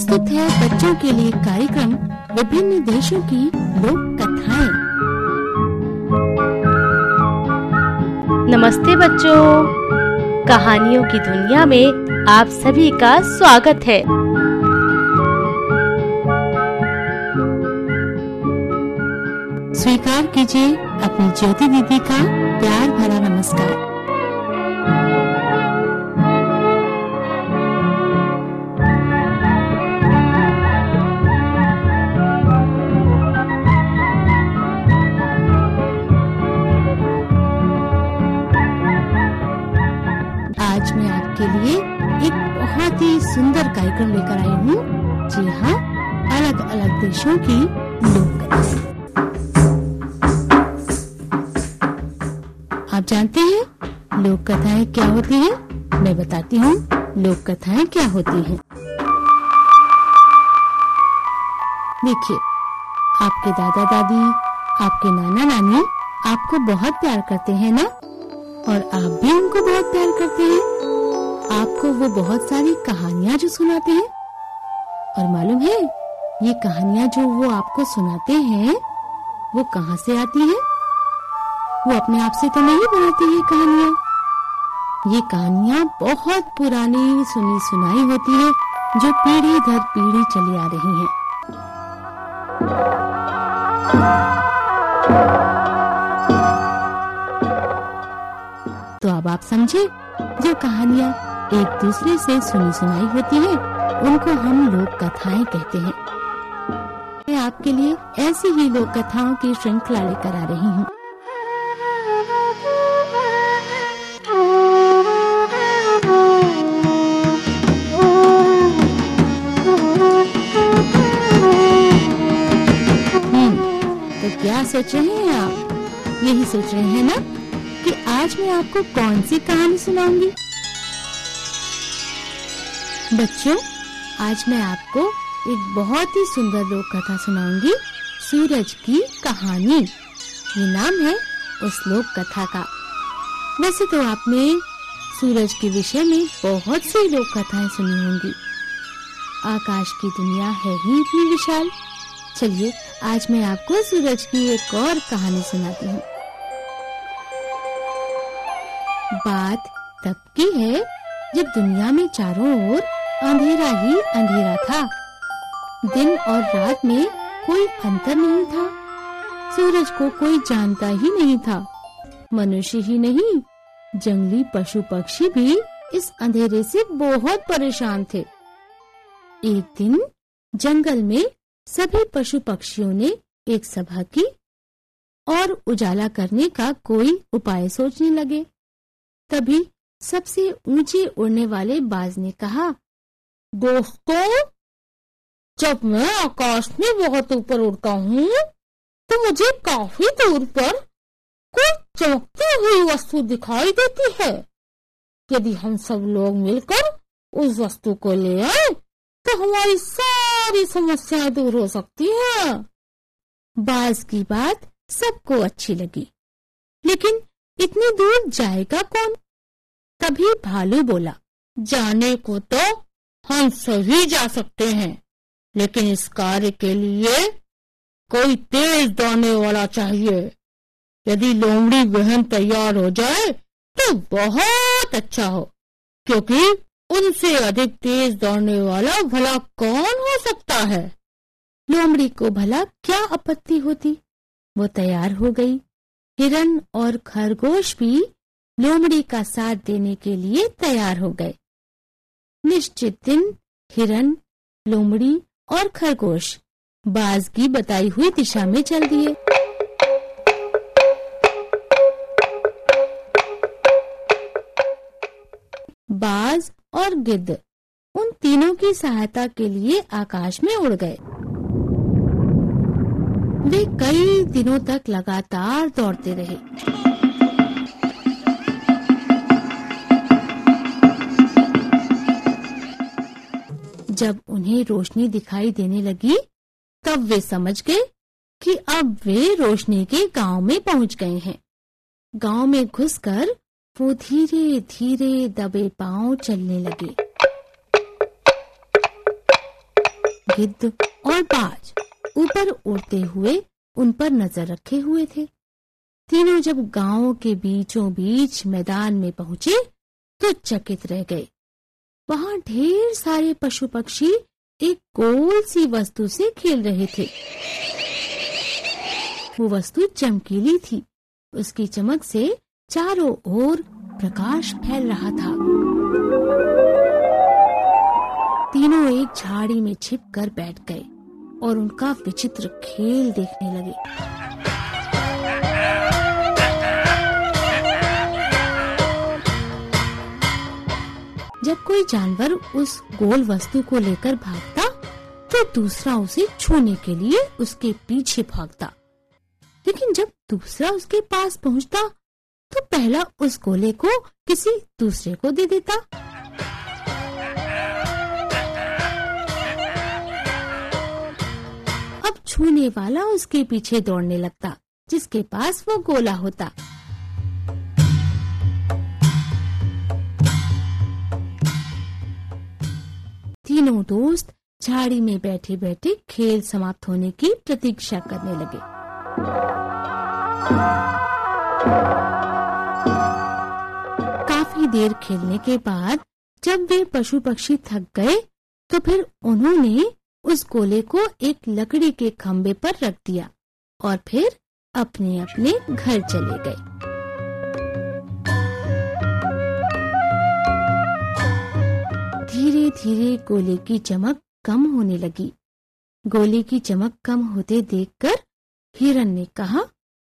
प्रस्तुत है बच्चों के लिए कार्यक्रम विभिन्न देशों की लोक कथाएँ। नमस्ते बच्चों। कहानियों की दुनिया में आप सभी का स्वागत है। स्वीकार कीजिए अपनी ज्योति दीदी का प्यार भरा नमस्कार। मैं आपके लिए एक बहुत ही सुंदर कार्यक्रम लेकर आई हूँ जी हाँ अलग अलग देशों की लोक आप जानते हैं, लोक कथाएँ क्या होती हैं? मैं बताती हूँ, लोक कथाएँ क्या होती हैं। देखिए, आपके दादा दादी आपके नाना नानी आपको बहुत प्यार करते हैं ना और आप भी उनको बहुत प्यार करते हैं आपको वो बहुत सारी कहानियाँ जो सुनाते हैं और मालूम है, ये कहानियाँ जो वो आपको सुनाते हैं, वो कहाँ से आती हैं? वो अपने आप से तो नहीं बनाती ये कहानियाँ ये कहानियाँ बहुत पुरानी, सुनी सुनाई होती है, जो पीढ़ी दर पीढ़ी चली आ रही हैं। तो अब आप समझे, जो कहानियाँ एक दूसरे से सुनी सुनाई होती है। उनको हम लोक कथाएँ कहते हैं। मैं आपके लिए ऐसी ही लोक कथाओं की श्रृंखला लेकर आ रही हूँ। हम्म, तो क्या सोच रहे हैं आप? यही सोच रहे हैं ना कि आज मैं आपको कौन सी कहानी सुनाऊँगी? बच्चों, आज मैं आपको एक बहुत ही सुंदर लोक कथा सुनाऊँगी, सूरज की कहानी। ये नाम है उस लोक कथा का। वैसे तो आपने सूरज के विषय में बहुत सी लोक कथाएँ सुनी होंगी। आकाश की दुनिया है ही इतनी विशाल। चलिए, आज मैं आपको सूरज की एक और कहानी सुनाती हूँ। बात तब की है जब दुनिया में चारों ओर अंधेरा ही अंधेरा था। दिन और रात में कोई अंतर नहीं था। सूरज को कोई जानता ही नहीं था। मनुष्य ही नहीं, जंगली पशु पक्षी भी इस अंधेरे से बहुत परेशान थे। एक दिन जंगल में सभी पशु पक्षियों ने एक सभा की और उजाला करने का कोई उपाय सोचने लगे। तभी सबसे ऊँचे उड़ने वाले बाज ने कहा दोस्तों, जब मैं आकाश में बहुत ऊपर उड़ता हूँ तो मुझे काफ़ी दूर पर कोई चमकती हुई वस्तु दिखाई देती है। यदि हम सब लोग मिलकर उस वस्तु को ले आए तो हमारी सारी समस्याएँ दूर हो सकती हैं। बाज की बात सबको अच्छी लगी। लेकिन इतनी दूर जाएगा कौन? तभी भालू बोला, जाने को तो हम सभी जा सकते हैं, लेकिन इस कार्य के लिए कोई तेज दौड़ने वाला चाहिए। यदि लोमड़ी बहन तैयार हो जाए तो बहुत अच्छा हो, क्योंकि उनसे अधिक तेज दौड़ने वाला भला कौन हो सकता है? लोमड़ी को भला क्या आपत्ति होती? वो तैयार हो गई। हिरन और खरगोश भी लोमड़ी का साथ देने के लिए तैयार हो गए। निश्चित दिन, हिरन, लोमड़ी और खरगोश। बाज की बताई हुई दिशा में चल दिए। बाज और गिद्ध उन तीनों की सहायता के लिए आकाश में उड़ गए। वे कई दिनों तक लगातार दौड़ते रहे। जब उन्हें रोशनी दिखाई देने लगी, तब वे समझ गए कि अब वे रोशनी के गाँव में पहुँच गए हैं। गाँव में घुसकर वो धीरे धीरे दबे पाँव चलने लगे। गिद्ध और बाज ऊपर उड़ते हुए उन पर नज़र रखे हुए थे। तीनों जब गाँव के बीचों बीच मैदान में पहुँचे तो चकित रह गए। वहाँ ढेर सारे पशु पक्षी एक गोल सी वस्तु से खेल रहे थे। वो वस्तु चमकीली थी। उसकी चमक से चारों ओर प्रकाश फैल रहा था। तीनों एक झाड़ी में छिप कर बैठ गए और उनका विचित्र खेल देखने लगे। जब कोई जानवर उस गोल वस्तु को लेकर भागता तो दूसरा उसे छूने के लिए उसके पीछे भागता। लेकिन जब दूसरा उसके पास पहुँचता तो पहला उस गोले को किसी दूसरे को दे देता। अब छूने वाला उसके पीछे दौड़ने लगता, जिसके पास वो गोला होता। तीनों दोस्त झाड़ी में बैठे बैठे खेल समाप्त होने की प्रतीक्षा करने लगे। काफ़ी देर खेलने के बाद जब वे पशु पक्षी थक गए तो फिर उन्होंने उस गोले को एक लकड़ी के खम्बे पर रख दिया और फिर अपने अपने घर चले गए। धीरे गोले की चमक कम होने लगी। गोले की चमक कम होते देखकर हिरन ने कहा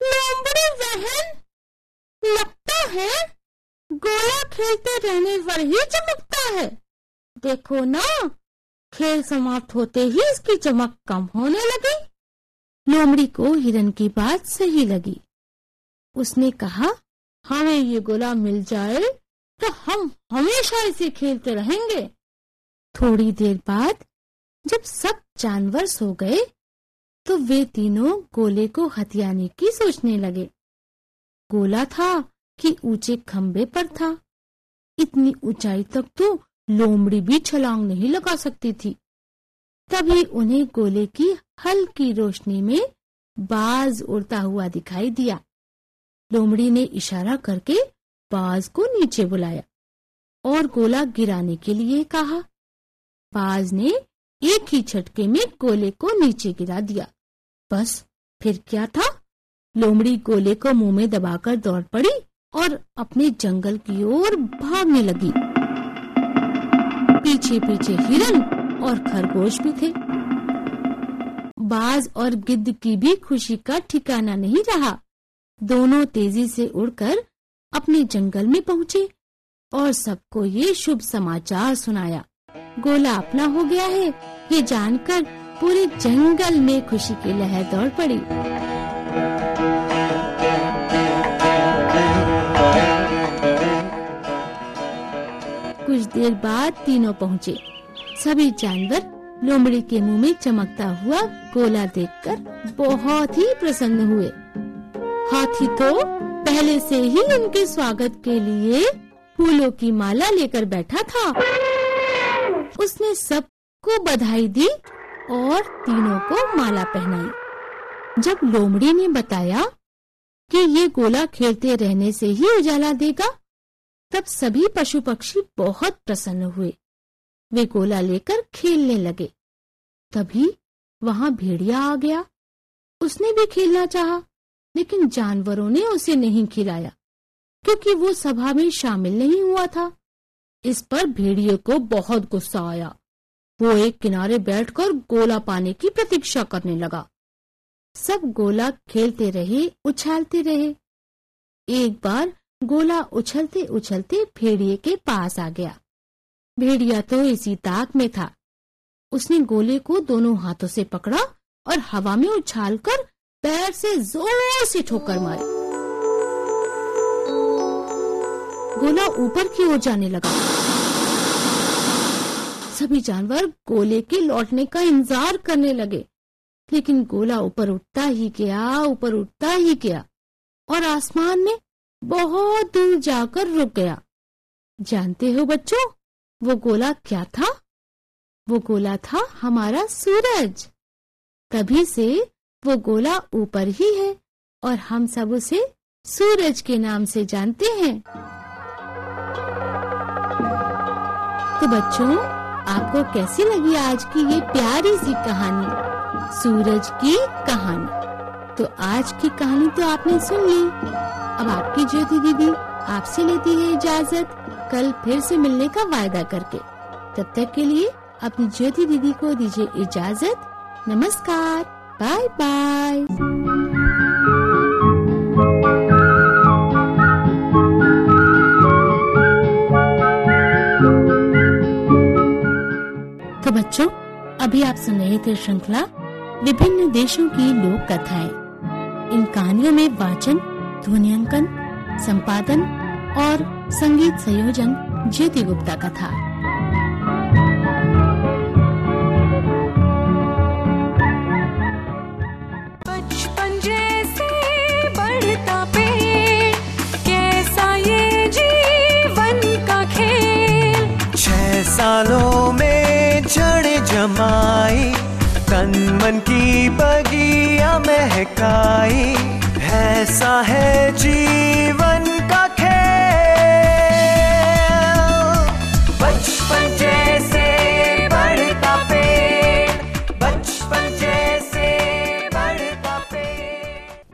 बहन, लगता है गोला खेलते रहने पर ही चमकता है। देखो ना, खेल समाप्त होते ही इसकी चमक कम होने लगी। लोमड़ी को हिरन की बात सही लगी। उसने कहा, हमें ये गोला मिल जाए तो हम हमेशा इसे खेलते रहेंगे। थोड़ी देर बाद जब सब जानवर सो गए तो वे तीनों गोले को हथियाने की सोचने लगे। गोला था कि ऊँचे खंबे पर था। इतनी ऊंचाई तक तो लोमड़ी भी छलांग नहीं लगा सकती थी। तभी उन्हें गोले की हल्की रोशनी में बाज उड़ता हुआ दिखाई दिया। लोमड़ी ने इशारा करके बाज को नीचे बुलाया और गोला गिराने के लिए कहा बाज ने एक ही झटके में गोले को नीचे गिरा दिया। बस, फिर क्या था? लोमड़ी गोले को मुँह में दबाकर दौड़ पड़ी और अपने जंगल की ओर भागने लगी। पीछे पीछे हिरन और खरगोश भी थे। बाज और गिद्ध की भी खुशी का ठिकाना नहीं रहा। दोनों तेज़ी से उड़कर अपने जंगल में पहुँचे और सबको ये शुभ समाचार सुनाया। गोला अपना हो गया है। ये जानकर पूरे जंगल में खुशी की लहर दौड़ पड़ी। कुछ देर बाद तीनों पहुँचे। सभी जानवर लोमड़ी के मुँह में चमकता हुआ गोला देखकर बहुत ही प्रसन्न हुए। हाथी तो पहले से ही उनके स्वागत के लिए फूलों की माला लेकर बैठा था। उसने सबको बधाई दी और तीनों को माला पहनाई। जब लोमड़ी ने बताया कि ये गोला खेलते रहने से ही उजाला देगा तब सभी पशु पक्षी बहुत प्रसन्न हुए। वे गोला लेकर खेलने लगे। तभी वहाँ भेड़िया आ गया। उसने भी खेलना चाहा, लेकिन जानवरों ने उसे नहीं खिलाया क्योंकि वो सभा में शामिल नहीं हुआ था। इस पर भेड़िए को बहुत गुस्सा आया। वो एक किनारे बैठकर गोला पाने की प्रतीक्षा करने लगा। सब गोला खेलते रहे, उछालते रहे। एक बार गोला उछलते उछलते भेड़िए के पास आ गया। भेड़िया तो इसी ताक में था। उसने गोले को दोनों हाथों से पकड़ा और हवा में उछालकर पैर से ज़ोर से ठोकर मारी। गोला ऊपर की ओर जाने लगा। सभी जानवर गोले के लौटने का इंतज़ार करने लगे। लेकिन गोला ऊपर उठता ही गया, ऊपर उठता ही गया और आसमान में बहुत दूर जाकर रुक गया। जानते हो बच्चों, वो गोला क्या था? वो गोला था हमारा सूरज। तभी से वो गोला ऊपर ही है और हम सब उसे सूरज के नाम से जानते हैं। तो बच्चों आपको कैसी लगी आज की ये प्यारी सी कहानी? सूरज की कहानी। तो आज की कहानी तो आपने सुन ली। अब आपकी ज्योति दीदी आपसे लेती है इजाज़त। कल फिर से मिलने का वायदा करके। तब तक के लिए अपनी ज्योति दीदी को दीजिए इजाज़त। नमस्कार। बाय बाय अभी आप सुन रहे थे श्रृंखला विभिन्न देशों की लोक कथाएँ। इन कहानियों में वाचन ध्वनियांकन संपादन और संगीत संयोजन ज्योति गुप्ता का था। बचपन जैसे बढ़ता पेड़ कैसा ये जीवन का खेल? छह सालों जमाई तन मन की बगिया महकाई ऐसा है जीवन।